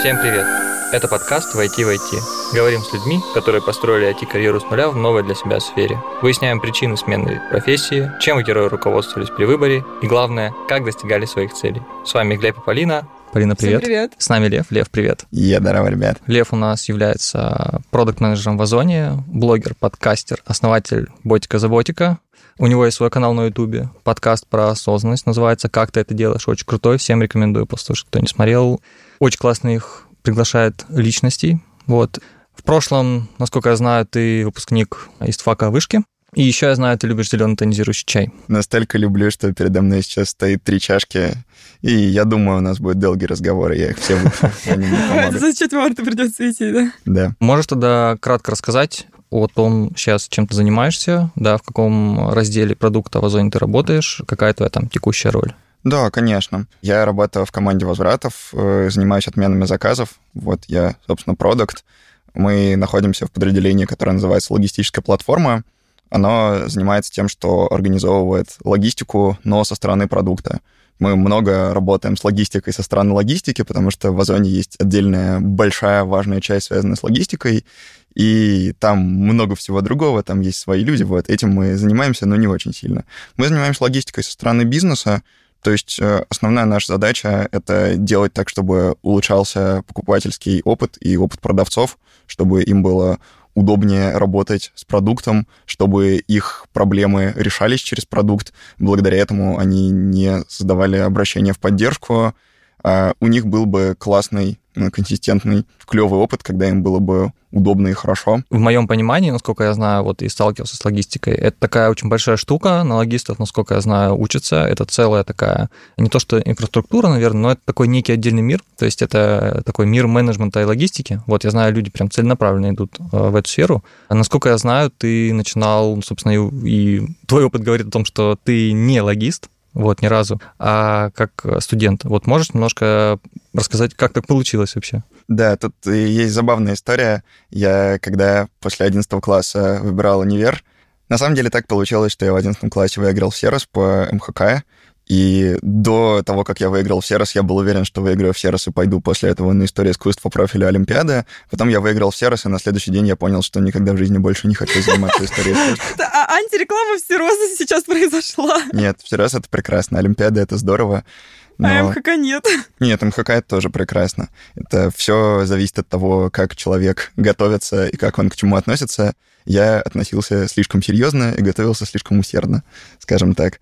Всем привет! Это подкаст «Войти в IT». Говорим с людьми, которые построили IT-карьеру с нуля в новой для себя сфере. Выясняем причины смены профессии, чем герои руководствовались при выборе и, главное, как достигали своих целей. С вами Глеб и Полина. Полина, привет. Всем привет. С нами Лев. Лев, привет. Я здорово, ребят. Лев у нас является продукт-менеджером в Озоне, блогер, подкастер, основатель Ботика за Ботика. У него есть свой канал на Ютубе, подкаст про осознанность, называется «Как ты это делаешь?». Очень крутой, всем рекомендую послушать, кто не смотрел. Очень классно их приглашает личностей. Вот. В прошлом, насколько я знаю, ты выпускник из ФАКа вышки. И еще я знаю, ты любишь зеленый тонизирующий чай. Настолько люблю, что передо мной сейчас стоит три чашки, и я думаю, у нас будет долгие разговоры, я их все выпью. За четвертый придется идти, да? Да. Можешь тогда кратко рассказать о том, сейчас чем ты занимаешься, да, в каком разделе продукта в Озоне ты работаешь, какая твоя там текущая роль? Да, конечно. Я работаю в команде возвратов, э, занимаюсь отменами заказов. Вот я, собственно, продукт. Мы находимся в подразделении, которое называется логистическая платформа. Оно занимается тем, что организовывает логистику, но со стороны продукта. Мы много работаем с логистикой со стороны логистики, потому что в Озоне есть отдельная большая важная часть, связанная с логистикой, и там много всего другого, там есть свои люди, вот этим мы занимаемся, но не очень сильно. Мы занимаемся логистикой со стороны бизнеса, то есть э, основная наша задача — это делать так, чтобы улучшался покупательский опыт и опыт продавцов, чтобы им было удобнее работать с продуктом, чтобы их проблемы решались через продукт. Благодаря этому они не создавали обращения в поддержку, у них был бы классный консистентный, клевый опыт, когда им было бы удобно и хорошо. В моем понимании, насколько я знаю, вот и сталкивался с логистикой, это такая очень большая штука, на логистов, насколько я знаю, учатся, это целая такая, не то что инфраструктура, наверное, но это такой некий отдельный мир, то есть это такой мир менеджмента и логистики. Вот я знаю, люди прям целенаправленно идут э, в эту сферу. А насколько я знаю, ты начинал, собственно, и, и твой опыт говорит о том, что ты не логист, вот, ни разу, а как студент. Вот можешь немножко рассказать, как так получилось вообще? Да, тут есть забавная история. Я, когда после 11 класса выбирал универ, на самом деле так получилось, что я в 11 классе выиграл Серос по МХК, и до того, как я выиграл в Серос, я был уверен, что выиграю в Серос и пойду после этого на историю искусств по профилю Олимпиады. Потом я выиграл в Серос, и на следующий день я понял, что никогда в жизни больше не хочу заниматься историей искусств. А антиреклама в Серозе сейчас произошла. Нет, Всерос это прекрасно, Олимпиада это здорово. Но... А МХК нет. Нет, МХК это тоже прекрасно. Это все зависит от того, как человек готовится и как он к чему относится. Я относился слишком серьезно и готовился слишком усердно, скажем так.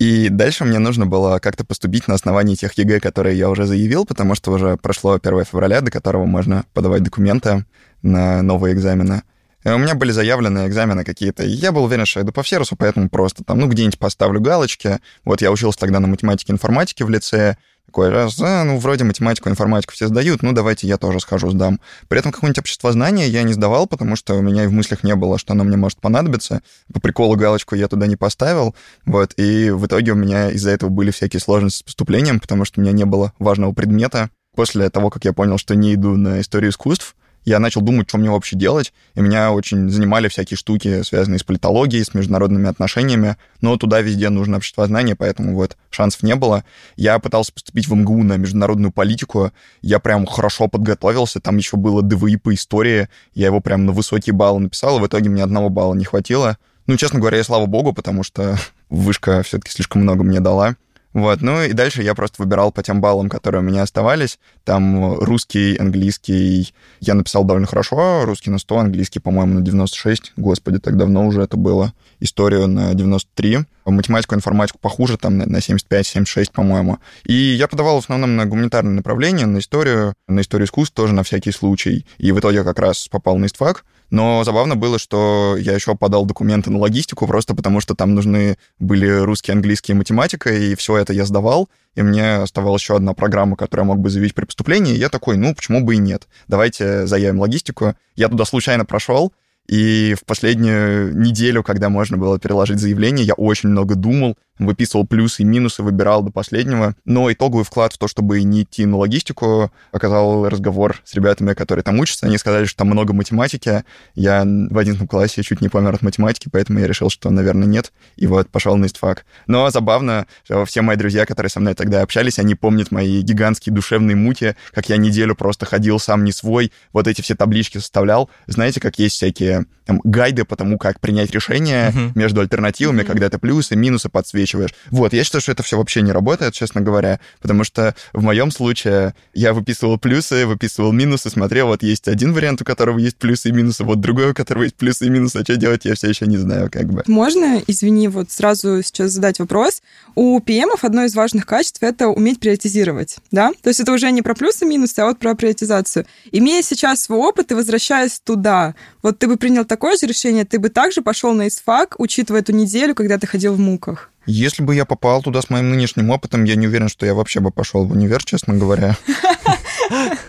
И дальше мне нужно было как-то поступить на основании тех ЕГЭ, которые я уже заявил, потому что уже прошло 1 февраля, до которого можно подавать документы на новые экзамены. И у меня были заявлены экзамены какие-то. И я был уверен, что я иду по всерусу, поэтому просто там, ну, где-нибудь поставлю галочки. Вот я учился тогда на математике и информатике в лицее. Такой раз, а, ну, вроде математику, информатику все сдают, ну, давайте я тоже схожу сдам. При этом какое-нибудь общество знания я не сдавал, потому что у меня и в мыслях не было, что оно мне может понадобиться. По приколу галочку я туда не поставил, вот, и в итоге у меня из-за этого были всякие сложности с поступлением, потому что у меня не было важного предмета. После того, как я понял, что не иду на историю искусств, я начал думать, что мне вообще делать, и меня очень занимали всякие штуки, связанные с политологией, с международными отношениями, но туда везде нужно обществознание, поэтому вот шансов не было. Я пытался поступить в МГУ на международную политику, я прям хорошо подготовился, там еще было ДВИ по истории, я его прям на высокие баллы написал, и в итоге мне одного балла не хватило. Ну, честно говоря, я слава богу, потому что вышка все-таки слишком много мне дала. Вот, ну и дальше я просто выбирал по тем баллам, которые у меня оставались. Там русский, английский я написал довольно хорошо, русский на 100, английский, по-моему, на 96. Господи, так давно уже это было. Историю на 93. Математику, информатику похуже, там на 75-76, по-моему. И я подавал в основном на гуманитарное направление, на историю, на историю искусств тоже на всякий случай. И в итоге как раз попал на истфак. Но забавно было, что я еще подал документы на логистику, просто потому что там нужны были русский, английский и математика, и все это я сдавал, и мне оставалась еще одна программа, которую я мог бы заявить при поступлении, и я такой, ну, почему бы и нет? Давайте заявим логистику. Я туда случайно прошел, и в последнюю неделю, когда можно было переложить заявление, я очень много думал, выписывал плюсы и минусы, выбирал до последнего. Но итоговый вклад в то, чтобы не идти на логистику, оказал разговор с ребятами, которые там учатся. Они сказали, что там много математики. Я в одиннадцатом классе чуть не помер от математики, поэтому я решил, что, наверное, нет. И вот пошел на истфак. Но забавно, что все мои друзья, которые со мной тогда общались, они помнят мои гигантские душевные мути, как я неделю просто ходил сам не свой, вот эти все таблички составлял. Знаете, как есть всякие там, гайды по тому, как принять решение uh-huh. между альтернативами, uh-huh. когда ты плюсы, минусы подсвечиваешь. Вот, я считаю, что это все вообще не работает, честно говоря, потому что в моем случае я выписывал плюсы, выписывал минусы, смотрел, вот есть один вариант, у которого есть плюсы и минусы, вот другой, у которого есть плюсы и минусы, а что делать, я все еще не знаю, как бы. Можно, извини, вот сразу сейчас задать вопрос. У PM одно из важных качеств — это уметь приоритизировать, да? То есть это уже не про плюсы и минусы, а вот про приоритизацию. Имея сейчас свой опыт и возвращаясь туда, вот ты бы принял такое же решение, ты бы также пошел на ИСФАК, учитывая эту неделю, когда ты ходил в муках? Если бы я попал туда с моим нынешним опытом, я не уверен, что я вообще бы пошел в универ, честно говоря.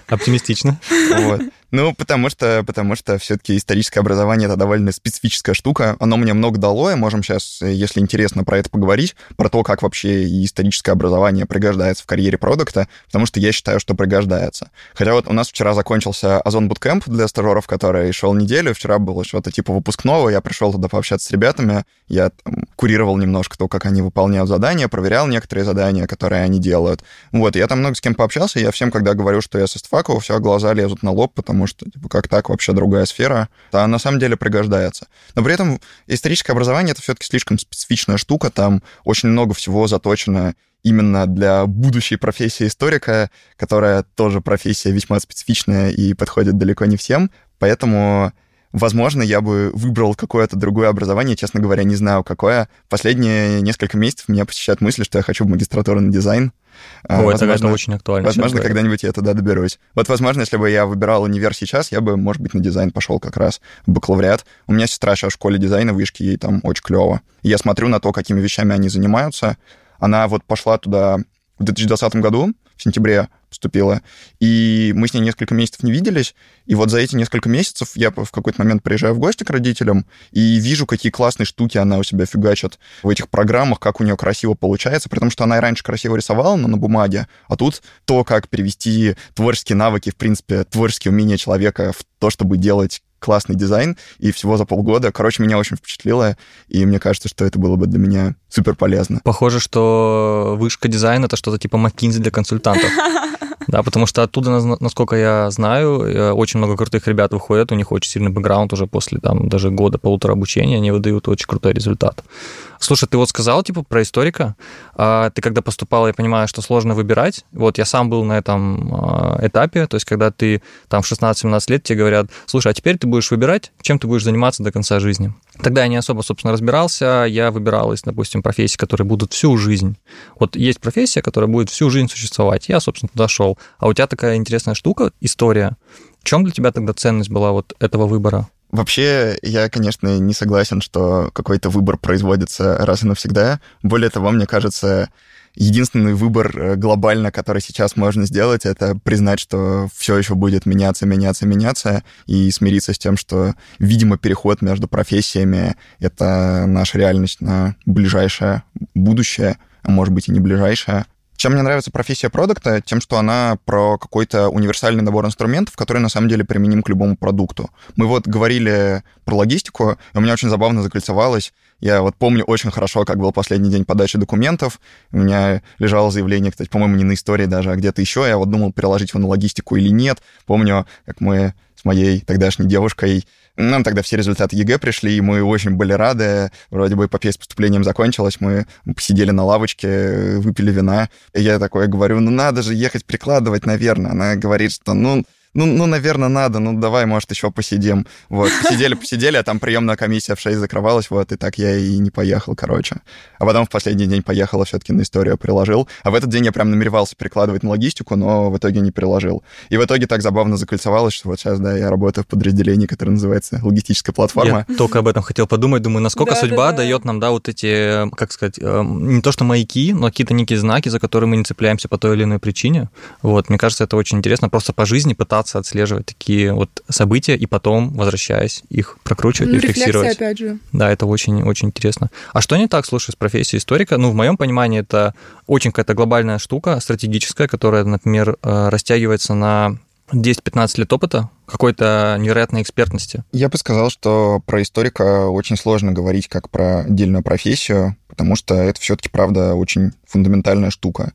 Оптимистично. Вот. Ну, потому что, потому что все-таки историческое образование это довольно специфическая штука. Оно мне много дало, и можем сейчас, если интересно, про это поговорить, про то, как вообще историческое образование пригождается в карьере продукта, потому что я считаю, что пригождается. Хотя вот у нас вчера закончился Озон Bootcamp для стажеров, который шел неделю. Вчера было что-то типа выпускного, я пришел туда пообщаться с ребятами, я там, курировал немножко то, как они выполняют задания, проверял некоторые задания, которые они делают. Вот, я там много с кем пообщался, я всем, когда говорю, что я со стфаку, все глаза лезут на лоб, потому потому что, типа, как так, вообще другая сфера, а на самом деле пригождается. Но при этом историческое образование — это все-таки слишком специфичная штука, там очень много всего заточено именно для будущей профессии историка, которая тоже профессия весьма специфичная и подходит далеко не всем, поэтому Возможно, я бы выбрал какое-то другое образование, честно говоря, не знаю какое. Последние несколько месяцев меня посещают мысли, что я хочу в магистратуру на дизайн. А, Ой, возможно, это очень актуально. Возможно, когда-нибудь я туда доберусь. Вот, возможно, если бы я выбирал универ сейчас, я бы, может быть, на дизайн пошел как раз в бакалавриат. У меня сестра сейчас в школе дизайна, вышки, ей там очень клево. Я смотрю на то, какими вещами они занимаются. Она вот пошла туда в 2020 году, в сентябре поступила, и мы с ней несколько месяцев не виделись, и вот за эти несколько месяцев я в какой-то момент приезжаю в гости к родителям и вижу, какие классные штуки она у себя фигачит в этих программах, как у нее красиво получается, при том, что она и раньше красиво рисовала, но на бумаге, а тут то, как перевести творческие навыки, в принципе, творческие умения человека в то, чтобы делать классный дизайн, и всего за полгода. Короче, меня очень впечатлило, и мне кажется, что это было бы для меня супер полезно. Похоже, что вышка дизайна — это что-то типа McKinsey для консультантов. Да, потому что оттуда, насколько я знаю, э, очень много крутых ребят выходят, у них очень сильный бэкграунд уже после там даже года, полутора обучения, они выдают очень крутой результат. Слушай, ты вот сказал, типа, про историка. А ты когда поступал, я понимаю, что сложно выбирать. Вот я сам был на этом а, этапе, то есть когда ты там в 16-17 лет, тебе говорят, слушай, а теперь ты будешь выбирать, чем ты будешь заниматься до конца жизни. Тогда я не особо, собственно, разбирался. Я выбирал из, допустим, профессий, которые будут всю жизнь. Вот есть профессия, которая будет всю жизнь существовать. Я, собственно, туда шел. А у тебя такая интересная штука, история. В чем для тебя тогда ценность была вот этого выбора? Вообще, я, конечно, не согласен, что какой-то выбор производится раз и навсегда. Более того, мне кажется, единственный выбор э, глобально, который сейчас можно сделать, это признать, что все еще будет меняться, меняться, меняться, и смириться с тем, что, видимо, переход между профессиями — это наша реальность на ближайшее будущее, а может быть и не ближайшее. Чем мне нравится профессия продукта? Тем, что она про какой-то универсальный набор инструментов, который на самом деле применим к любому продукту. Мы вот говорили про логистику, и у меня очень забавно закольцевалось. Я вот помню очень хорошо, как был последний день подачи документов. У меня лежало заявление, кстати, по-моему, не на истории даже, а где-то еще. Я вот думал, переложить его на логистику или нет. Помню, как мы с моей тогдашней девушкой нам тогда все результаты ЕГЭ пришли, и мы очень были рады. Вроде бы эпопея с поступлением закончилась, мы посидели на лавочке, выпили вина. И я такое говорю, ну надо же ехать прикладывать, наверное. Она говорит, что ну ну, ну, наверное, надо, ну, давай, может, еще посидим. Вот, посидели, посидели, а там приемная комиссия в 6 закрывалась, вот, и так я и не поехал, короче. А потом в последний день поехал, все-таки на историю приложил. А в этот день я прям намеревался перекладывать на логистику, но в итоге не приложил. И в итоге так забавно закольцевалось, что вот сейчас, да, я работаю в подразделении, которое называется логистическая платформа. Я только об этом хотел подумать, думаю, насколько да, судьба да, да. дает нам, да, вот эти, как сказать, эм, не то что маяки, но какие-то некие знаки, за которые мы не цепляемся по той или иной причине. Вот, мне кажется, это очень интересно, просто по жизни пытаться пытаться отслеживать такие вот события и потом, возвращаясь, их прокручивать Ну, и фиксировать. опять же. Да, это очень-очень интересно. А что не так, слушай, с профессией историка? Ну, в моем понимании, это очень какая-то глобальная штука, стратегическая, которая, например, э, растягивается на 10-15 лет опыта, какой-то невероятной экспертности. Я бы сказал, что про историка очень сложно говорить как про отдельную профессию, потому что это все-таки, правда, очень фундаментальная штука.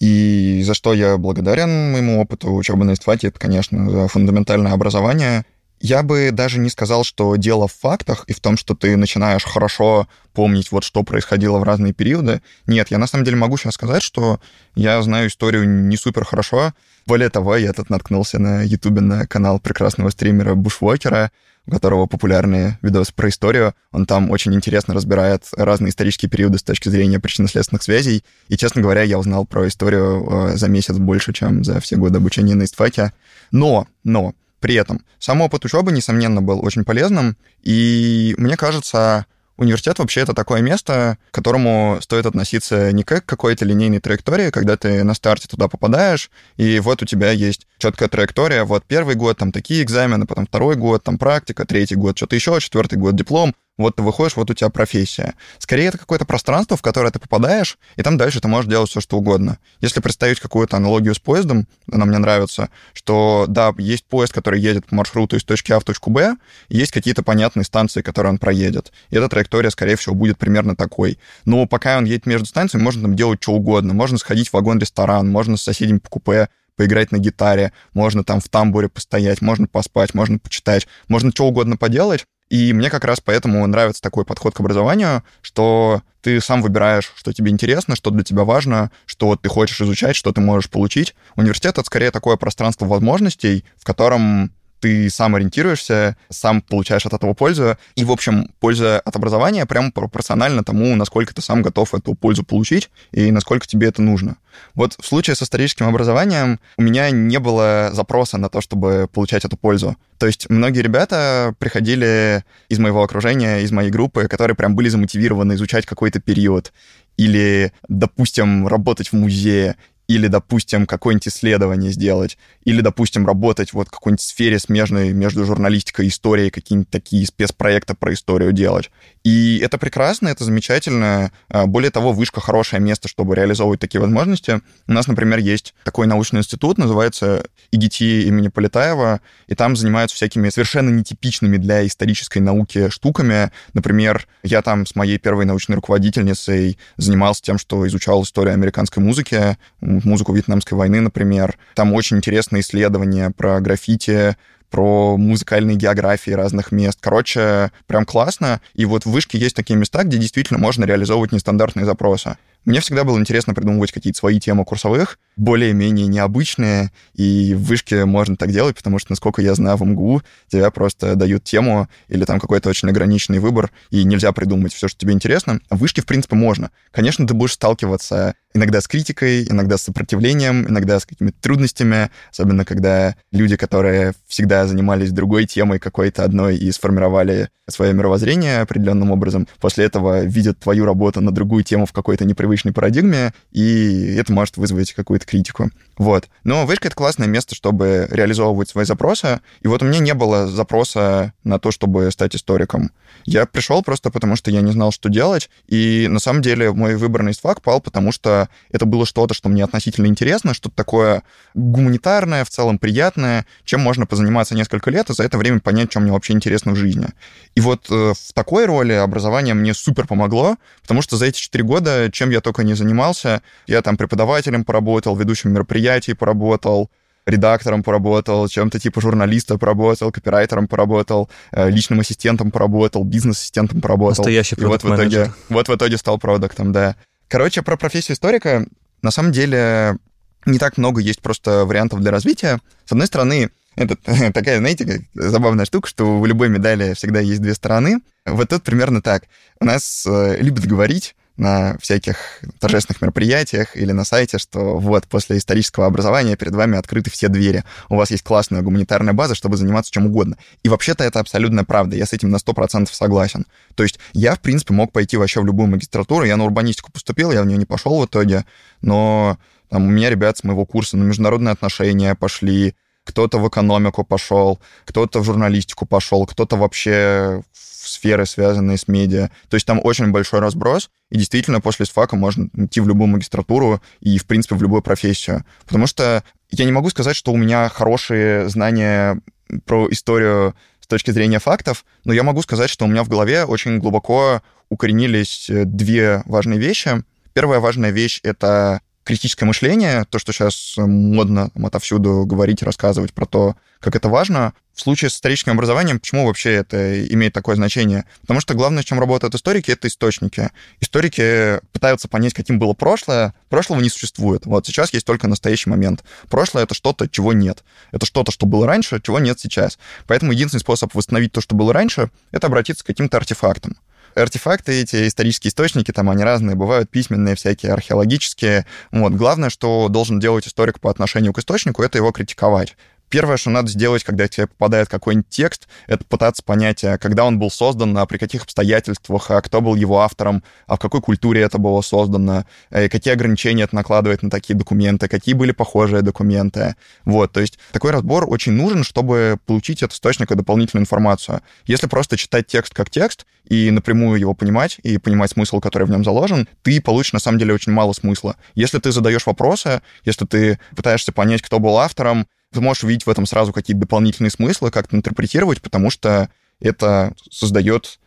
И за что я благодарен моему опыту учебы на истфаке, это, конечно, за фундаментальное образование. Я бы даже не сказал, что дело в фактах и в том, что ты начинаешь хорошо помнить, вот что происходило в разные периоды. Нет, я на самом деле могу сейчас сказать, что я знаю историю не супер хорошо. Более того, я тут наткнулся на Ютубе на канал прекрасного стримера Бушвокера, у которого популярные видосы про историю. Он там очень интересно разбирает разные исторические периоды с точки зрения причинно-следственных связей. И, честно говоря, я узнал про историю э, за месяц больше, чем за все годы обучения на истфаке. Но, но, при этом сам опыт учебы, несомненно, был очень полезным, и мне кажется, университет вообще это такое место, к которому стоит относиться не как к какой-то линейной траектории, когда ты на старте туда попадаешь, и вот у тебя есть четкая траектория, вот первый год там такие экзамены, потом второй год там практика, третий год что-то еще, четвертый год диплом, вот ты выходишь, вот у тебя профессия. Скорее, это какое-то пространство, в которое ты попадаешь, и там дальше ты можешь делать все, что угодно. Если представить какую-то аналогию с поездом, она мне нравится, что, да, есть поезд, который едет по маршруту из точки А в точку Б, есть какие-то понятные станции, которые он проедет. И эта траектория, скорее всего, будет примерно такой. Но пока он едет между станциями, можно там делать что угодно. Можно сходить в вагон-ресторан, можно с соседями по купе поиграть на гитаре, можно там в тамбуре постоять, можно поспать, можно почитать, можно что угодно поделать, и мне как раз поэтому нравится такой подход к образованию, что ты сам выбираешь, что тебе интересно, что для тебя важно, что ты хочешь изучать, что ты можешь получить. Университет — это скорее такое пространство возможностей, в котором ты сам ориентируешься, сам получаешь от этого пользу. И, в общем, польза от образования прямо пропорциональна тому, насколько ты сам готов эту пользу получить и насколько тебе это нужно. Вот в случае с историческим образованием у меня не было запроса на то, чтобы получать эту пользу. То есть многие ребята приходили из моего окружения, из моей группы, которые прям были замотивированы изучать какой-то период или, допустим, работать в музее, или, допустим, какое-нибудь исследование сделать, или, допустим, работать вот в какой-нибудь сфере смежной между журналистикой и историей, какие-нибудь такие спецпроекты про историю делать. И это прекрасно, это замечательно. А, более того, вышка хорошее место, чтобы реализовывать такие возможности. У нас, например, есть такой научный институт, называется ИГТ имени Полетаева, и там занимаются всякими совершенно нетипичными для исторической науки штуками. Например, я там с моей первой научной руководительницей занимался тем, что изучал историю американской музыки, музыку Вьетнамской войны, например. Там очень интересные исследования про граффити, про музыкальные географии разных мест. Короче, прям классно. И вот в вышке есть такие места, где действительно можно реализовывать нестандартные запросы. Мне всегда было интересно придумывать какие-то свои темы курсовых, более-менее необычные, и в вышке можно так делать, потому что, насколько я знаю, в МГУ тебя просто дают тему или там какой-то очень ограниченный выбор, и нельзя придумать все, что тебе интересно. В вышке, в принципе, можно. Конечно, ты будешь сталкиваться иногда с критикой, иногда с сопротивлением, иногда с какими-то трудностями, особенно когда люди, которые всегда занимались другой темой какой-то одной и сформировали свое мировоззрение определенным образом, после этого видят твою работу на другую тему в какой-то непривычной парадигме, и это может вызвать какую-то критику. Вот. Но вышка — это классное место, чтобы реализовывать свои запросы. И вот у меня не было запроса на то, чтобы стать историком. Я пришел просто потому, что я не знал, что делать. И на самом деле мой выбор на ИСТФАК пал, потому что это было что-то, что мне относительно интересно, что-то такое гуманитарное, в целом приятное, чем можно позаниматься несколько лет, и за это время понять, что мне вообще интересно в жизни. И вот э, в такой роли образование мне супер помогло, потому что за эти четыре года, чем я только не занимался, я там преподавателем поработал, ведущим мероприятий поработал, редактором поработал, чем-то типа журналиста поработал, копирайтером поработал, э, личным ассистентом поработал, бизнес-ассистентом поработал. Настоящий И вот в итоге, вот в итоге стал продуктом, да. Короче, про профессию историка на самом деле не так много есть просто вариантов для развития. С одной стороны, это такая, знаете, забавная штука, что у любой медали всегда есть две стороны. Вот тут примерно так. У нас э, любят говорить на всяких торжественных мероприятиях или на сайте, что вот после исторического образования перед вами открыты все двери. У вас есть классная гуманитарная база, чтобы заниматься чем угодно. И вообще-то это абсолютная правда. Я с этим на 100% согласен. То есть я, в принципе, мог пойти вообще в любую магистратуру. Я на урбанистику поступил, я в нее не пошел в итоге. Но там, у меня ребят с моего курса на международные отношения пошли, кто-то в экономику пошел, кто-то в журналистику пошел, кто-то вообще в сферы, связанные с медиа. То есть там очень большой разброс, и действительно после СФАКа можно идти в любую магистратуру и, в принципе, в любую профессию. Потому что я не могу сказать, что у меня хорошие знания про историю с точки зрения фактов, но я могу сказать, что у меня в голове очень глубоко укоренились э, две важные вещи. Первая важная вещь — это критическое мышление, то, что сейчас модно там, отовсюду говорить, рассказывать про то, как это важно. В случае с историческим образованием, почему вообще это имеет такое значение? Потому что главное, чем работают историки, это источники. Историки пытаются понять, каким было прошлое. Прошлого не существует. Вот сейчас есть только настоящий момент. Прошлое — это что-то, чего нет. Это что-то, что было раньше, чего нет сейчас. Поэтому единственный способ восстановить то, что было раньше, это обратиться к каким-то артефактам артефакты эти, исторические источники, там они разные, бывают письменные, всякие археологические. Вот. Главное, что должен делать историк по отношению к источнику, это его критиковать. Первое, что надо сделать, когда тебе попадает какой-нибудь текст, это пытаться понять, а когда он был создан, а при каких обстоятельствах, а кто был его автором, а в какой культуре это было создано, и какие ограничения это накладывает на такие документы, какие были похожие документы. Вот, то есть такой разбор очень нужен, чтобы получить от источника дополнительную информацию. Если просто читать текст как текст и напрямую его понимать, и понимать смысл, который в нем заложен, ты получишь на самом деле очень мало смысла. Если ты задаешь вопросы, если ты пытаешься понять, кто был автором, ты можешь увидеть в этом сразу какие-то дополнительные смыслы, как-то интерпретировать, потому что это создает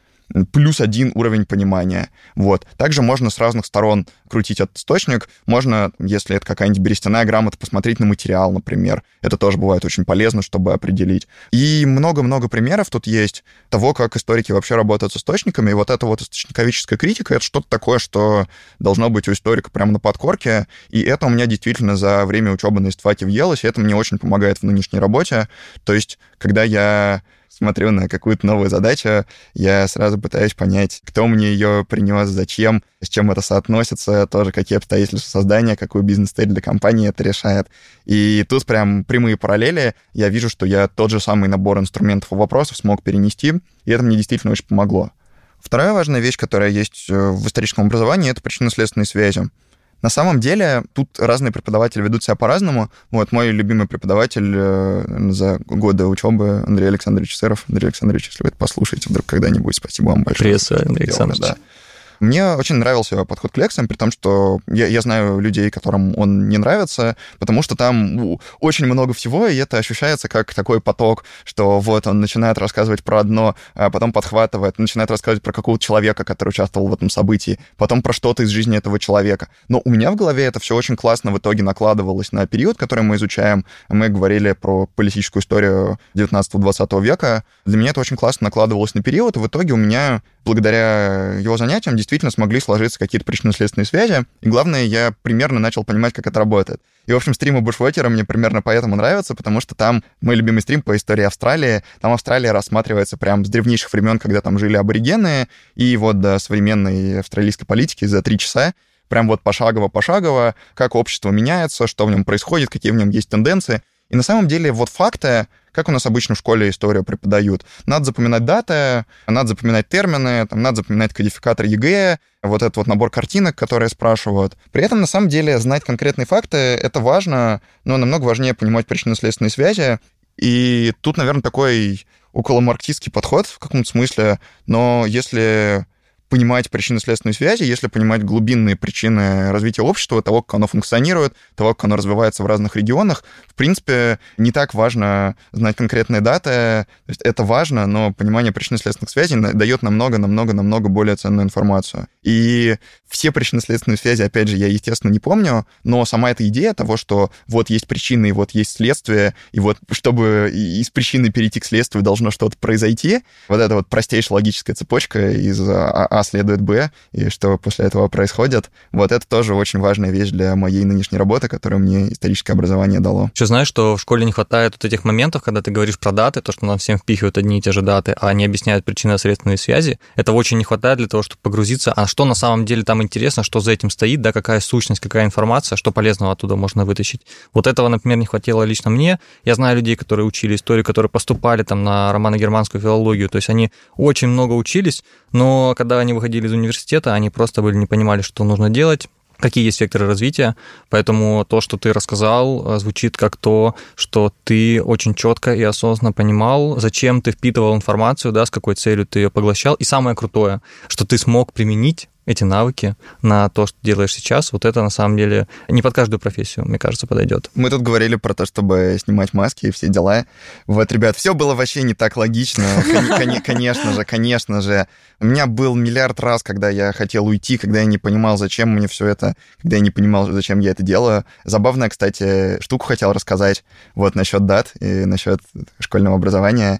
плюс один уровень понимания. Вот. Также можно с разных сторон крутить этот источник. Можно, если это какая-нибудь берестяная грамота, посмотреть на материал, например. Это тоже бывает очень полезно, чтобы определить. И много-много примеров тут есть того, как историки вообще работают с источниками. И вот эта вот источниковическая критика — это что-то такое, что должно быть у историка прямо на подкорке. И это у меня действительно за время учебы на истфаке въелось, и это мне очень помогает в нынешней работе. То есть, когда я смотрю на какую-то новую задачу, я сразу пытаюсь понять, кто мне ее принес, зачем, с чем это соотносится, тоже какие обстоятельства создания, какую бизнес-цель для компании это решает. И тут прям прямые параллели. Я вижу, что я тот же самый набор инструментов и вопросов смог перенести, и это мне действительно очень помогло. Вторая важная вещь, которая есть э, в историческом образовании, это причинно-следственные связи. На самом деле, тут разные преподаватели ведут себя по-разному. Вот мой любимый преподаватель э, за годы учебы Андрей Александрович Сыров. Андрей Александрович, если вы это послушаете вдруг когда-нибудь, спасибо вам большое. Привет, Андрей Александрович. Да. Мне очень нравился подход к лекциям, при том, что я, я знаю людей, которым он не нравится, потому что там очень много всего, и это ощущается как такой поток, что вот он начинает рассказывать про одно, а потом подхватывает, начинает рассказывать про какого-то человека, который участвовал в этом событии, потом про что-то из жизни этого человека. Но у меня в голове это все очень классно в итоге накладывалось на период, который мы изучаем. Мы говорили про политическую историю 19-20 века. Для меня это очень классно накладывалось на период, и в итоге у меня благодаря его занятиям действительно смогли сложиться какие-то причинно-следственные связи. И главное, я примерно начал понимать, как это работает. И, в общем, стримы Бушвотера мне примерно поэтому нравятся, потому что там мой любимый стрим по истории Австралии. Там Австралия рассматривается прям с древнейших времен, когда там жили аборигены, и вот до современной австралийской политики за три часа прям вот пошагово-пошагово, как общество меняется, что в нем происходит, какие в нем есть тенденции. И на самом деле вот факты, как у нас обычно в школе историю преподают. Надо запоминать даты, надо запоминать термины, там, надо запоминать кодификатор ЕГЭ, вот этот вот набор картинок, которые спрашивают. При этом, на самом деле, знать конкретные факты — это важно, но намного важнее понимать причинно-следственные связи. И тут, наверное, такой около марксистский подход в каком-то смысле, но если понимать причинно-следственные связи, если понимать глубинные причины развития общества, того, как оно функционирует, того, как оно развивается в разных регионах. В принципе, не так важно знать конкретные даты, то есть это важно, но понимание причинно-следственных связей дает намного-намного-намного более ценную информацию. И все причинно-следственные связи, опять же, я, естественно, не помню, но сама эта идея того, что вот есть причины, и вот есть следствие, и вот чтобы из причины перейти к следствию должно что-то произойти, вот эта вот простейшая логическая цепочка из а, а следует Б, и что после этого происходит, вот это тоже очень важная вещь для моей нынешней работы, которую мне историческое образование дало. Еще знаешь, что в школе не хватает вот этих моментов, когда ты говоришь про даты, то, что нам всем впихивают одни и те же даты, а не объясняют причинно-следственные связи. Это очень не хватает для того, чтобы погрузиться, а что на самом деле там интересно, что за этим стоит, да, какая сущность, какая информация, что полезного оттуда можно вытащить. Вот этого, например, не хватило лично мне. Я знаю людей, которые учили историю, которые поступали там на романо-германскую филологию, то есть они очень много учились, но когда они выходили из университета, они просто были не понимали, что нужно делать, какие есть векторы развития. Поэтому то, что ты рассказал, э, звучит как то, что ты очень четко и осознанно понимал, зачем ты впитывал информацию, да, с какой целью ты ее поглощал. И самое крутое, что ты смог применить эти навыки на то, что делаешь сейчас, вот это на самом деле не под каждую профессию, мне кажется, подойдет. Мы тут говорили про то, чтобы снимать маски и все дела. Вот, ребят, все было вообще не так логично. Конечно же, конечно же. У меня был миллиард раз, когда я хотел уйти, когда я не понимал, зачем мне все это, когда я не понимал, зачем я это делаю. Забавная, кстати, штуку хотел рассказать вот насчет дат и насчет школьного образования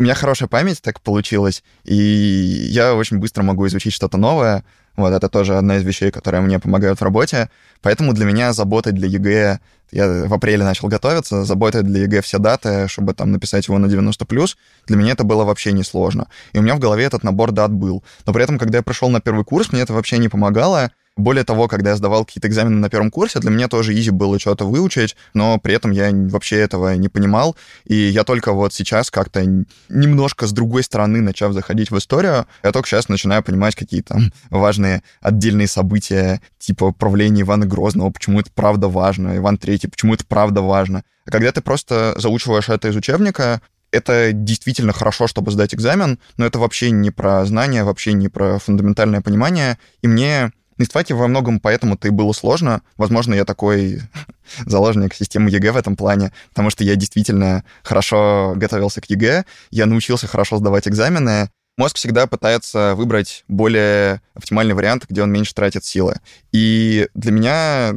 у меня хорошая память так получилась, и я очень быстро могу изучить что-то новое. Вот это тоже одна из вещей, которые мне помогают в работе. Поэтому для меня заботать для ЕГЭ... Я в апреле начал готовиться, заботать для ЕГЭ все даты, чтобы там написать его на 90+. плюс. Для меня это было вообще несложно. И у меня в голове этот набор дат был. Но при этом, когда я пришел на первый курс, мне это вообще не помогало. Более того, когда я сдавал какие-то экзамены на первом курсе, для меня тоже easy было что-то выучить, но при этом я вообще этого не понимал. И я только вот сейчас как-то немножко с другой стороны, начав заходить в историю, я только сейчас начинаю понимать какие там важные отдельные события, типа правления Ивана Грозного, почему это правда важно, Иван Третий, почему это правда важно. А когда ты просто заучиваешь это из учебника, это действительно хорошо, чтобы сдать экзамен, но это вообще не про знания, вообще не про фундаментальное понимание. И мне на истфаке во многом поэтому-то и было сложно. Возможно, я такой заложник системы ЕГЭ в этом плане, потому что я действительно хорошо готовился к ЕГЭ, я научился хорошо сдавать экзамены, мозг всегда пытается выбрать более оптимальный вариант, где он меньше тратит силы. И для меня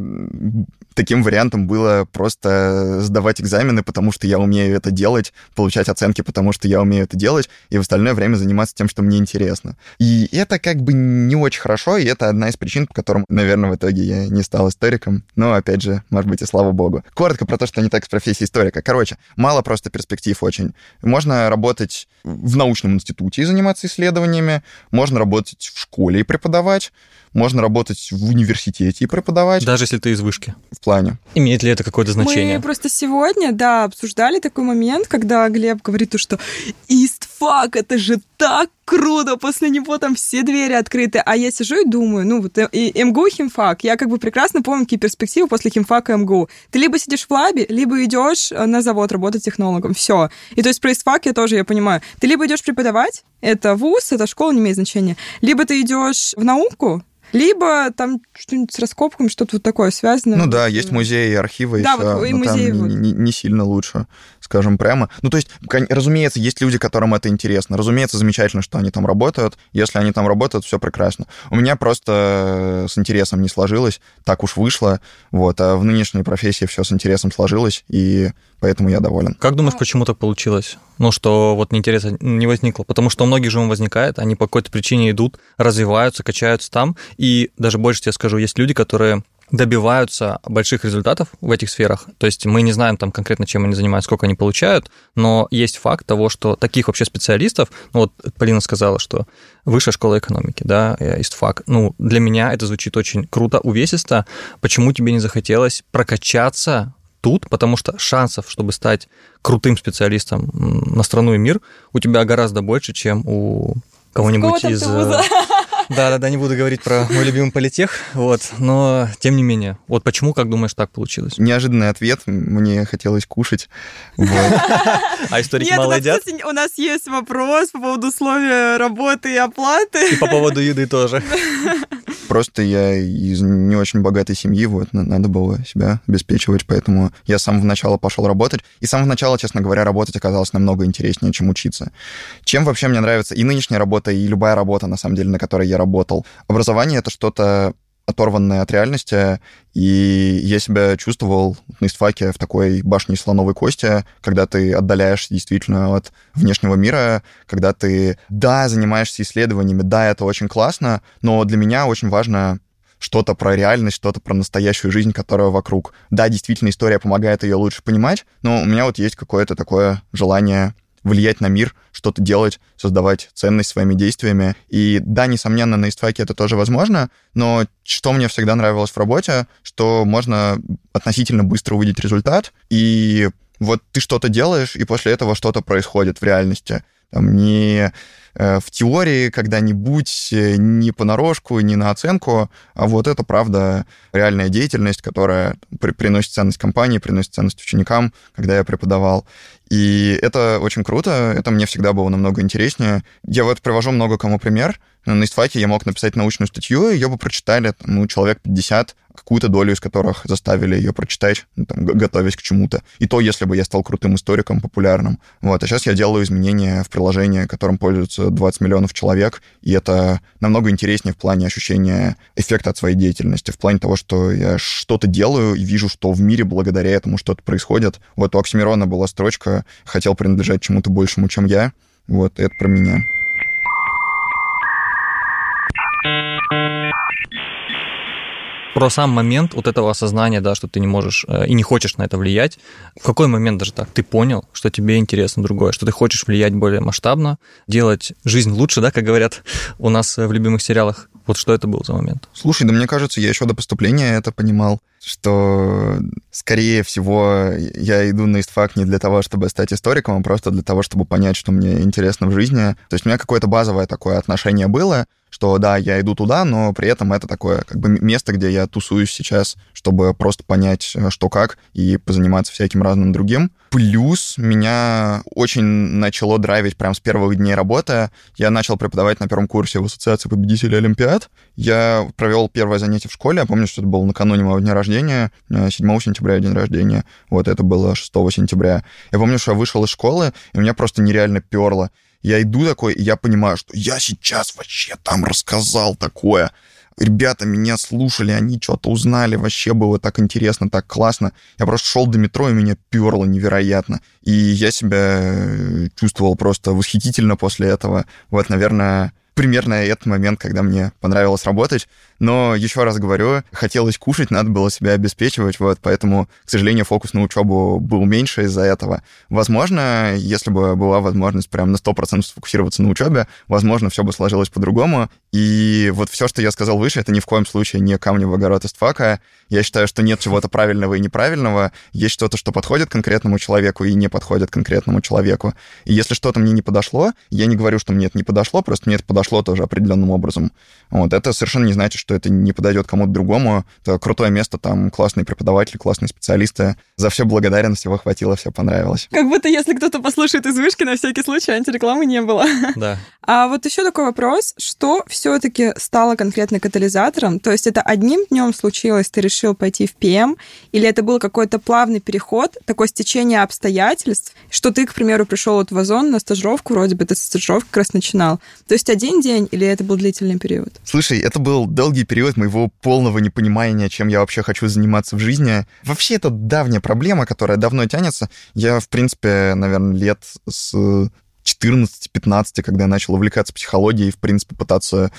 таким вариантом было просто сдавать экзамены, потому что я умею это делать, получать оценки, потому что я умею это делать, и в остальное время заниматься тем, что мне интересно. И это как бы не очень хорошо, и это одна из причин, по которым, наверное, в итоге я не стал историком. Но, опять же, может быть, и слава богу. Коротко про то, что не так с профессией историка. Короче, мало просто перспектив очень. Можно работать в научном институте и заниматься исследованиями, можно работать в школе и преподавать, можно работать в университете и преподавать. Даже если ты из вышки. В плане. Имеет ли это какое-то значение? Мы просто сегодня, да, обсуждали такой момент, когда Глеб говорит, что истфак, это же так круто, после него там все двери открыты. А я сижу и думаю, ну вот и МГУ, химфак, я как бы прекрасно помню, какие перспективы после химфака МГУ. Ты либо сидишь в лабе, либо идешь э, на завод работать технологом. Все. И то есть про истфак я тоже, я понимаю. Ты либо идешь преподавать, это вуз, это школа, не имеет значения. Либо ты идешь в науку, либо там что-нибудь с раскопками, что-то вот такое связанное. Ну да, есть музеи и архивы, да, все, вот, и но музеи там вот. не, не сильно лучше, скажем прямо. Ну то есть, разумеется, есть люди, которым это интересно. Разумеется, замечательно, что они там работают. Если они там работают, все прекрасно. У меня просто с интересом не сложилось, так уж вышло. Вот, а в нынешней профессии все с интересом сложилось, и поэтому я доволен. Как думаешь, почему так получилось? Ну, что вот интереса не возникло? Потому что у многих же он возникает, они по какой-то причине идут, развиваются, качаются там, и даже больше тебе скажу, есть люди, которые добиваются больших результатов в этих сферах. То есть мы не знаем там конкретно, чем они занимаются, сколько они получают, но есть факт того, что таких вообще специалистов, ну вот Полина сказала, что высшая школа экономики, да, ИСТФАК, ну для меня это звучит очень круто, увесисто. Почему тебе не захотелось прокачаться тут, потому что шансов, чтобы стать крутым специалистом на страну и мир, у тебя гораздо больше, чем у кого-нибудь из... Да-да-да, не буду говорить про мой любимый политех, вот, но тем не менее. Вот почему, как думаешь, так получилось? Неожиданный ответ, мне хотелось кушать. А историки мало у нас, едят? у нас есть вопрос по поводу условия работы и оплаты. И по поводу еды тоже. Просто я из не очень богатой семьи, вот, на- надо было себя обеспечивать, поэтому я с самого начала пошел работать. И с самого начала, честно говоря, работать оказалось намного интереснее, чем учиться. Чем вообще мне нравится и нынешняя работа, и любая работа, на самом деле, на которой я работал. Образование — это что-то оторванное от реальности, и я себя чувствовал на истфаке в такой башне слоновой кости, когда ты отдаляешься действительно от внешнего мира, когда ты, да, занимаешься исследованиями, да, это очень классно, но для меня очень важно что-то про реальность, что-то про настоящую жизнь, которая вокруг. Да, действительно, история помогает ее лучше понимать, но у меня вот есть какое-то такое желание влиять на мир, что-то делать, создавать ценность своими действиями. И да, несомненно, на истфаке это тоже возможно, но что мне всегда нравилось в работе, что можно относительно быстро увидеть результат, и вот ты что-то делаешь, и после этого что-то происходит в реальности. там, не в теории когда-нибудь, э, не понарошку, не на оценку, а вот это, правда, реальная деятельность, которая при приносит ценность компании, приносит ценность ученикам, когда я преподавал. И это очень круто, это мне всегда было намного интереснее. Я вот привожу много кому пример. На истфаке я мог написать научную статью, ее бы прочитали ну, человек 50, какую-то долю из которых заставили ее прочитать, ну, там, готовясь к чему-то. И то, если бы я стал крутым историком, популярным. Вот. А сейчас я делаю изменения в приложении, которым пользуются 20 миллионов человек, и это намного интереснее в плане ощущения эффекта от своей деятельности, в плане того, что я что-то делаю и вижу, что в мире благодаря этому что-то происходит. Вот у Оксимирона была строчка «хотел принадлежать чему-то большему, чем я». Вот, это про меня. Про сам момент вот этого осознания, да, что ты не можешь э, и не хочешь на это влиять. В какой момент даже так ты понял, что тебе интересно другое, что ты хочешь влиять более масштабно, делать жизнь лучше, да, как говорят у нас в любимых сериалах. Вот что это был за момент? Слушай, да мне кажется, я еще до поступления это понимал, что, скорее всего, я иду на истфак не для того, чтобы стать историком, а просто для того, чтобы понять, что мне интересно в жизни. То есть у меня какое-то базовое такое отношение было, что да, я иду туда, но при этом это такое как бы место, где я тусуюсь сейчас, чтобы просто понять, э, что как, и позаниматься всяким разным другим. Плюс меня очень начало драйвить прям с первых дней работы. Я начал преподавать на первом курсе в Ассоциации победителей Олимпиад. Я провел первое занятие в школе. Я помню, что это было накануне моего дня рождения. 7 сентября день рождения. Вот это было 6 сентября. Я помню, что я вышел из школы, и меня просто нереально перло. Я иду такой, и я понимаю, что я сейчас вообще там рассказал такое. Ребята меня слушали, они что-то узнали, вообще было так интересно, так классно. Я просто шел до метро, и меня перло невероятно. И я себя э, чувствовал просто восхитительно после этого. Вот, наверное, примерно этот момент, когда мне понравилось работать. Но еще раз говорю, хотелось кушать, надо было себя обеспечивать, вот, поэтому, к сожалению, фокус на учебу был меньше из-за этого. Возможно, если бы была возможность прям на 100% сфокусироваться на учебе, возможно, все бы сложилось по-другому. И вот все, что я сказал выше, это ни в коем случае не камни в огород из фака. Я считаю, что нет чего-то правильного и неправильного. Есть что-то, что подходит конкретному человеку и не подходит конкретному человеку. И если что-то мне не подошло, я не говорю, что мне это не подошло, просто мне это подошло тоже определенным образом. Вот это совершенно не значит, что это не подойдет кому-то другому. Это крутое место, там классные преподаватели, классные специалисты. За все благодарен, всего хватило, все понравилось. Как будто если кто-то послушает из вышки, на всякий случай антирекламы не было. Да. А вот еще такой вопрос, что все-таки стало конкретно катализатором? То есть это одним днем случилось, ты решил пойти в ПМ, или это был какой-то плавный переход, такое стечение обстоятельств, что ты, к примеру, пришел вот в Озон на стажировку, вроде бы ты стажировку как раз начинал. То есть один день или это был длительный период? Слушай, это был долгий период моего полного непонимания, чем я вообще хочу заниматься в жизни. Вообще, это давняя проблема, которая давно тянется. Я, в принципе, наверное, лет с 14-15, когда я начал увлекаться психологией и, в принципе, пытаться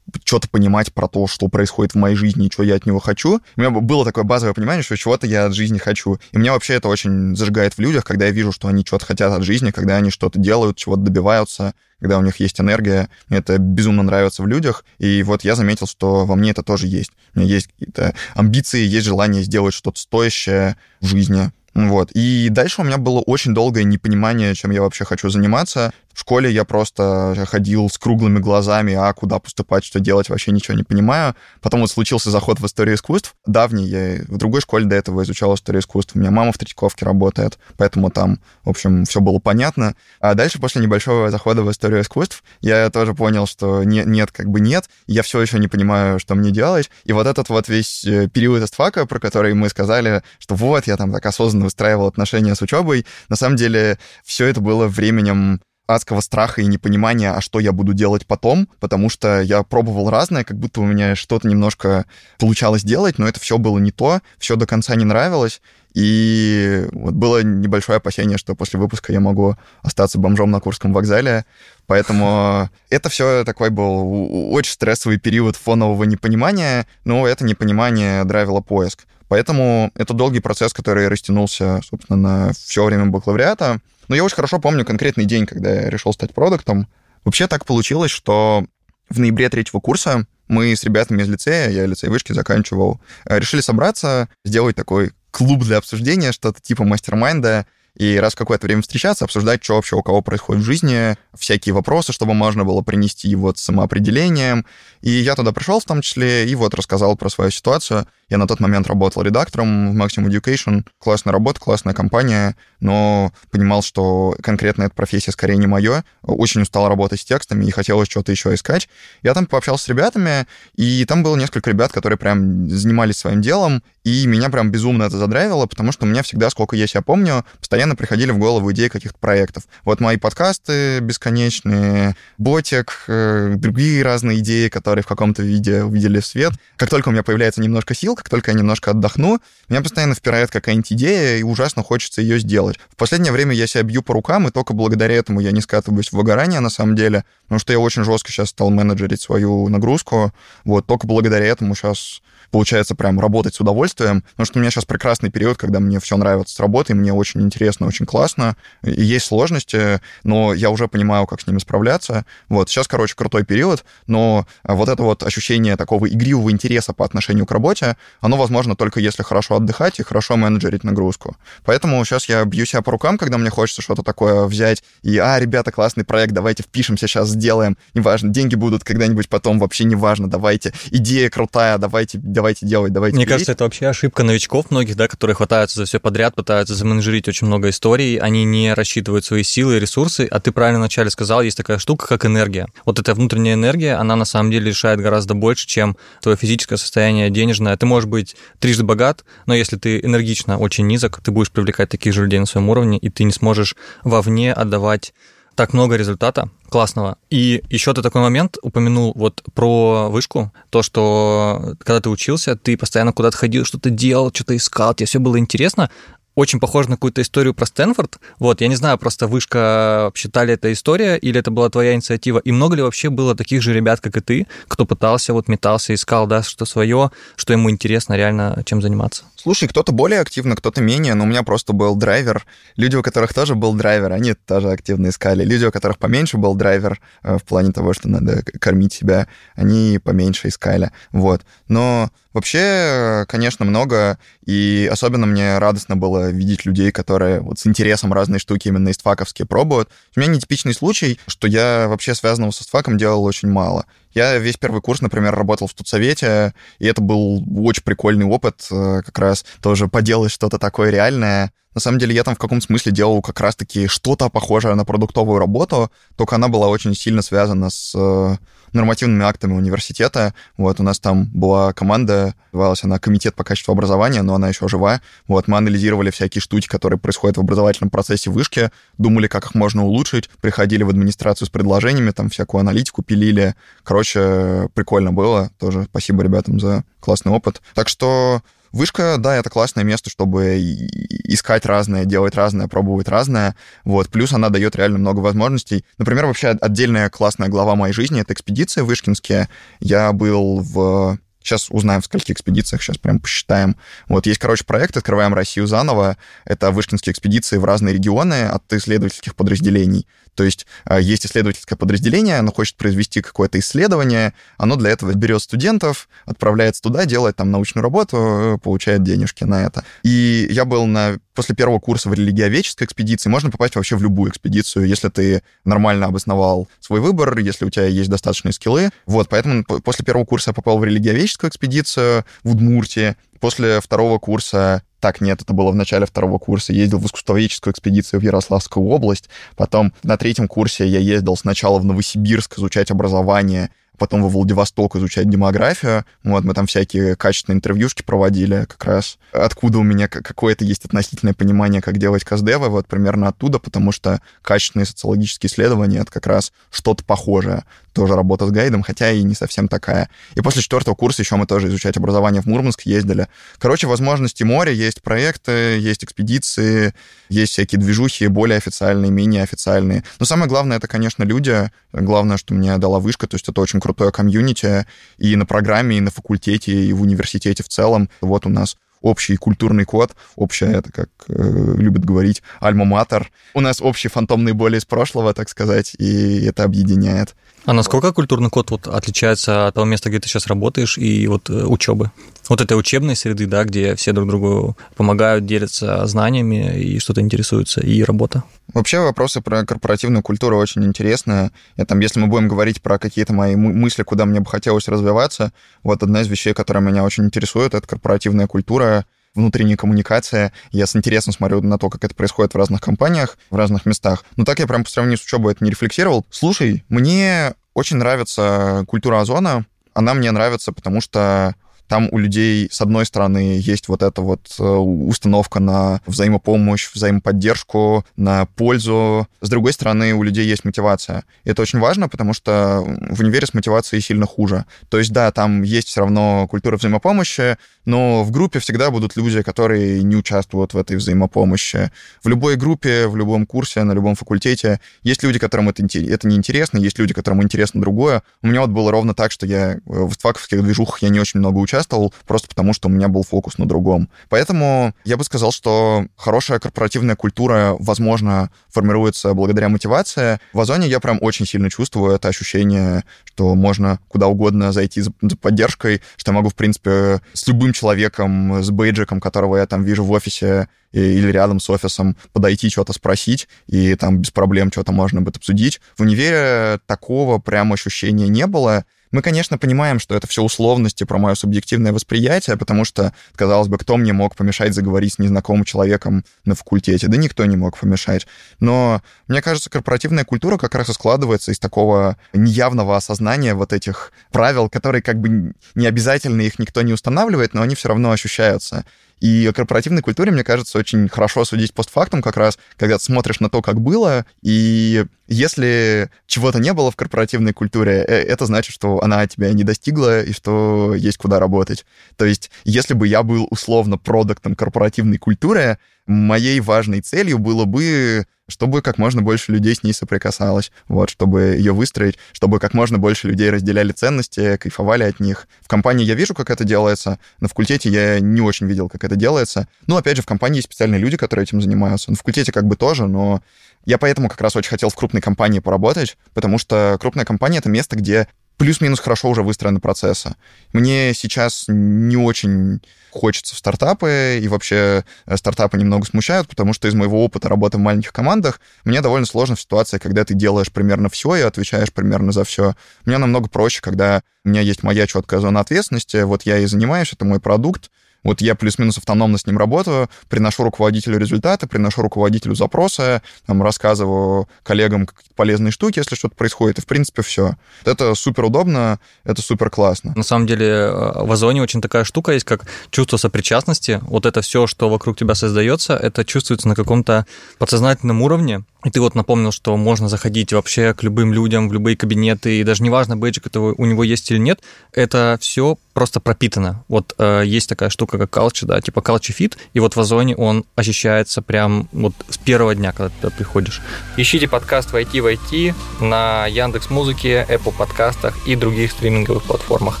что-то понимать про то, что происходит в моей жизни и что я от него хочу. У меня было такое базовое понимание, что чего-то я от жизни хочу. И меня вообще это очень зажигает в людях, когда я вижу, что они что-то хотят от жизни, когда они что-то делают, чего-то добиваются, когда у них есть энергия. Мне это безумно нравится в людях. И вот я заметил, что во мне это тоже есть. У меня есть какие-то амбиции, есть желание сделать что-то стоящее в жизни. Вот. И дальше у меня было очень долгое непонимание, чем я вообще хочу заниматься. В школе я просто ходил с круглыми глазами, а куда поступать, что делать, вообще ничего не понимаю. Потом вот случился заход в историю искусств. Давний, я в другой школе до этого изучал историю искусств. У меня мама в Третьяковке работает, поэтому там, в общем, все было понятно. А дальше, после небольшого захода в историю искусств, я тоже понял, что не, нет, как бы нет. Я все еще не понимаю, что мне делать. И вот этот вот весь э, период эстфака, про который мы сказали, что вот, я там так осознанно выстраивал отношения с учебой, на самом деле все это было временем адского страха и непонимания, а что я буду делать потом, потому что я пробовал разное, как будто у меня что-то немножко получалось делать, но это все было не то, все до конца не нравилось, и вот было небольшое опасение, что после выпуска я могу остаться бомжом на Курском вокзале. Поэтому это все такой был очень стрессовый период фонового непонимания, но это непонимание драйвило поиск. Поэтому это долгий процесс, который растянулся, собственно, на все время бакалавриата. Но я очень хорошо помню конкретный день, когда я решил стать продуктом. Вообще так получилось, что в ноябре третьего курса мы с ребятами из лицея, я лицей вышки заканчивал, э, решили собраться, сделать такой клуб для обсуждения, что-то типа мастер-майнда, и раз в какое-то время встречаться, обсуждать, что вообще у кого происходит в жизни, всякие вопросы, чтобы можно было принести вот самоопределением. И я туда пришел в том числе и вот рассказал про свою ситуацию. Я на тот момент работал редактором в Maximum Education. Классная работа, классная компания, но понимал, что конкретно эта профессия скорее не мое. Очень устал работать с текстами и хотелось что-то еще искать. Я там пообщался с ребятами, и там было несколько ребят, которые прям занимались своим делом, и меня прям безумно это задрайвило, потому что у меня всегда, сколько я себя помню, постоянно приходили в голову идеи каких-то проектов. Вот мои подкасты бесконечные, ботик, э, другие разные идеи, которые в каком-то виде увидели свет. Как только у меня появляется немножко сил, как только я немножко отдохну, меня постоянно впирает какая-нибудь идея, и ужасно хочется ее сделать. В последнее время я себя бью по рукам, и только благодаря этому я не скатываюсь в выгорание, на самом деле, потому что я очень жестко сейчас стал менеджерить свою нагрузку. Вот, только благодаря этому сейчас получается прям работать с удовольствием, потому что у меня сейчас прекрасный период, когда мне все нравится с работой, мне очень интересно, очень классно, и есть сложности, но я уже понимаю, как с ними справляться. Вот, сейчас, короче, крутой период, но вот это вот ощущение такого игривого интереса по отношению к работе, оно возможно только если хорошо отдыхать и хорошо менеджерить нагрузку. Поэтому сейчас я бью себя по рукам, когда мне хочется что-то такое взять, и, а, ребята, классный проект, давайте впишемся, сейчас сделаем, неважно, деньги будут когда-нибудь потом, вообще неважно, давайте, идея крутая, давайте, давайте давайте делать, давайте Мне кажется, это вообще ошибка новичков многих, да, которые хватаются за все подряд, пытаются заменеджерить очень много историй, они не рассчитывают свои силы и ресурсы, а ты правильно вначале сказал, есть такая штука, как энергия. Вот эта внутренняя энергия, она на самом деле решает гораздо больше, чем твое физическое состояние денежное. Ты можешь быть трижды богат, но если ты энергично очень низок, ты будешь привлекать таких же людей на своем уровне, и ты не сможешь вовне отдавать так много результата классного. И еще ты такой момент упомянул вот про вышку, то, что когда ты учился, ты постоянно куда-то ходил, что-то делал, что-то искал, тебе все было интересно, очень похоже на какую-то историю про Стэнфорд. Вот, я не знаю, просто вышка считали это история, или это была твоя инициатива, и много ли вообще было таких же ребят, как и ты, кто пытался, вот метался, искал, да, что свое, что ему интересно реально чем заниматься? Слушай, кто-то более активно, кто-то менее, но у меня просто был драйвер. Люди, у которых тоже был драйвер, они тоже активно искали. Люди, у которых поменьше был драйвер э, в плане того, что надо кормить себя, они поменьше искали. Вот. Но Вообще, конечно, много, и особенно мне радостно было видеть людей, которые вот с интересом разные штуки именно истфаковские пробуют. У меня нетипичный случай, что я вообще связанного со истфаком делал очень мало. Я весь первый курс, например, работал в студсовете, и это был очень прикольный опыт, э, как раз тоже поделать что-то такое реальное. На самом деле я там в каком-то смысле делал как раз-таки что-то похожее на продуктовую работу, только она была очень сильно связана с э, нормативными актами университета. Вот, у нас там была команда, называлась она Комитет по качеству образования, но она еще жива. Вот, мы анализировали всякие штуки, которые происходят в образовательном процессе вышки, думали, как их можно улучшить, приходили в администрацию с предложениями, там всякую аналитику пилили. Короче, прикольно было. Тоже спасибо ребятам за классный опыт. Так что Вышка, да, это классное место, чтобы искать разное, делать разное, пробовать разное. Вот. Плюс она дает реально много возможностей. Например, вообще отдельная классная глава моей жизни — это экспедиция вышкинские. Я был в Сейчас узнаем, в скольких экспедициях, сейчас прям посчитаем. Вот есть, короче, проект «Открываем Россию заново». Это вышкинские экспедиции в разные регионы от исследовательских подразделений. То есть а, есть исследовательское подразделение, оно хочет произвести какое-то исследование, оно для этого берет студентов, отправляется туда, делает там научную работу, получает денежки на это. И я был на после первого курса в религиоведческой экспедиции можно попасть вообще в любую экспедицию, если ты нормально обосновал свой выбор, если у тебя есть достаточные скиллы. Вот, поэтому после первого курса я попал в религиоведческую экспедицию в Удмуртии. После второго курса так, нет, это было в начале второго курса. Ездил в искусствоведческую экспедицию в Ярославскую область. Потом на третьем курсе я ездил сначала в Новосибирск изучать образование, потом во Владивосток изучать демографию. Вот, мы там всякие качественные интервьюшки проводили как раз. Откуда у меня какое-то есть относительное понимание, как делать каздевы, вот примерно оттуда, потому что качественные социологические исследования — это как раз что-то похожее. Тоже работа с гайдом, хотя и не совсем такая. И после четвертого курса еще мы тоже изучать образование в Мурманск ездили. Короче, возможности моря, есть проекты, есть экспедиции, есть всякие движухи, более официальные, менее официальные. Но самое главное — это, конечно, люди. Главное, что мне дала вышка, то есть это очень крутое комьюнити и на программе, и на факультете, и в университете в целом. Вот у нас общий культурный код, общая, это как э, любят говорить, альма-матер. У нас общие фантомные боли из прошлого, так сказать, и это объединяет. А насколько культурный код вот отличается от того места, где ты сейчас работаешь, и вот э, учебы? Вот этой учебной среды, да, где все друг другу помогают, делятся знаниями и что-то интересуются, и работа. Вообще вопросы про корпоративную культуру очень интересные. Я там, если мы будем говорить про какие-то мои мысли, куда мне бы хотелось развиваться, вот одна из вещей, которая меня очень интересует, это корпоративная культура, внутренняя коммуникация. Я с интересом смотрю на то, как это происходит в разных компаниях, в разных местах. Но так я прям по сравнению с учебой это не рефлексировал. Слушай, мне очень нравится культура Озона. Она мне нравится, потому что там у людей, с одной стороны, есть вот эта вот э, установка на взаимопомощь, взаимоподдержку, на пользу. С другой стороны, у людей есть мотивация. И это очень важно, потому что в универе с мотивацией сильно хуже. То есть, да, там есть все равно культура взаимопомощи, но в группе всегда будут люди, которые не участвуют в этой взаимопомощи. В любой группе, в любом курсе, на любом факультете есть люди, которым это, это неинтересно, есть люди, которым интересно другое. У меня вот было ровно так, что я э, в факовских движухах я не очень много участвовал, участвовал, просто потому что у меня был фокус на другом. Поэтому я бы сказал, что хорошая корпоративная культура, возможно, формируется благодаря мотивации. В Озоне я прям очень сильно чувствую это ощущение, что можно куда угодно зайти за, поддержкой, что я могу, в принципе, с любым человеком, с бейджиком, которого я там вижу в офисе, или рядом с офисом подойти, что-то спросить, и там без проблем что-то можно будет обсудить. В универе такого прям ощущения не было. Мы, конечно, понимаем, что это все условности про мое субъективное восприятие, потому что, казалось бы, кто мне мог помешать заговорить с незнакомым человеком на факультете? Да никто не мог помешать. Но мне кажется, корпоративная культура как раз и складывается из такого неявного осознания вот этих правил, которые как бы не обязательно их никто не устанавливает, но они все равно ощущаются. И о корпоративной культуре, мне кажется, очень хорошо судить постфактум как раз, когда ты смотришь на то, как было, и если чего-то не было в корпоративной культуре, э, это значит, что она тебя не достигла и что есть куда работать. То есть, если бы я был условно продуктом корпоративной культуры, моей важной целью было бы чтобы как можно больше людей с ней соприкасалось, вот, чтобы ее выстроить, чтобы как можно больше людей разделяли ценности, кайфовали от них. В компании я вижу, как это делается, на факультете я не очень видел, как это делается. Ну, опять же, в компании есть специальные люди, которые этим занимаются. На факультете как бы тоже, но я поэтому как раз очень хотел в крупной компании поработать, потому что крупная компания — это место, где плюс-минус хорошо уже выстроены процессы. Мне сейчас не очень хочется в стартапы, и вообще э, стартапы немного смущают, потому что из моего опыта работы в маленьких командах мне довольно сложно в ситуации, когда ты делаешь примерно все и отвечаешь примерно за все. Мне намного проще, когда у меня есть моя четкая зона ответственности, вот я и занимаюсь, это мой продукт, вот я плюс-минус автономно с ним работаю, приношу руководителю результаты, приношу руководителю запросы, там, рассказываю коллегам какие-то полезные штуки, если что-то происходит, и, в принципе, все. Это супер удобно, это супер классно. На самом деле э, в Озоне очень такая штука есть, как чувство сопричастности. Вот это все, что вокруг тебя создается, это чувствуется на каком-то подсознательном уровне, и ты вот напомнил, что можно заходить вообще к любым людям в любые кабинеты, и даже неважно, бейджик этого у него есть или нет, это все просто пропитано. Вот э, есть такая штука, как culture, да, типа culture fit, и вот в Озоне он ощущается прям вот с первого дня, когда ты туда приходишь. Ищите подкаст «Войти в IT» на Яндекс Музыке, Apple подкастах и других стриминговых платформах.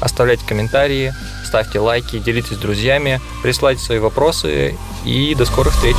Оставляйте комментарии, ставьте лайки, делитесь с друзьями, присылайте свои вопросы и до скорых встреч.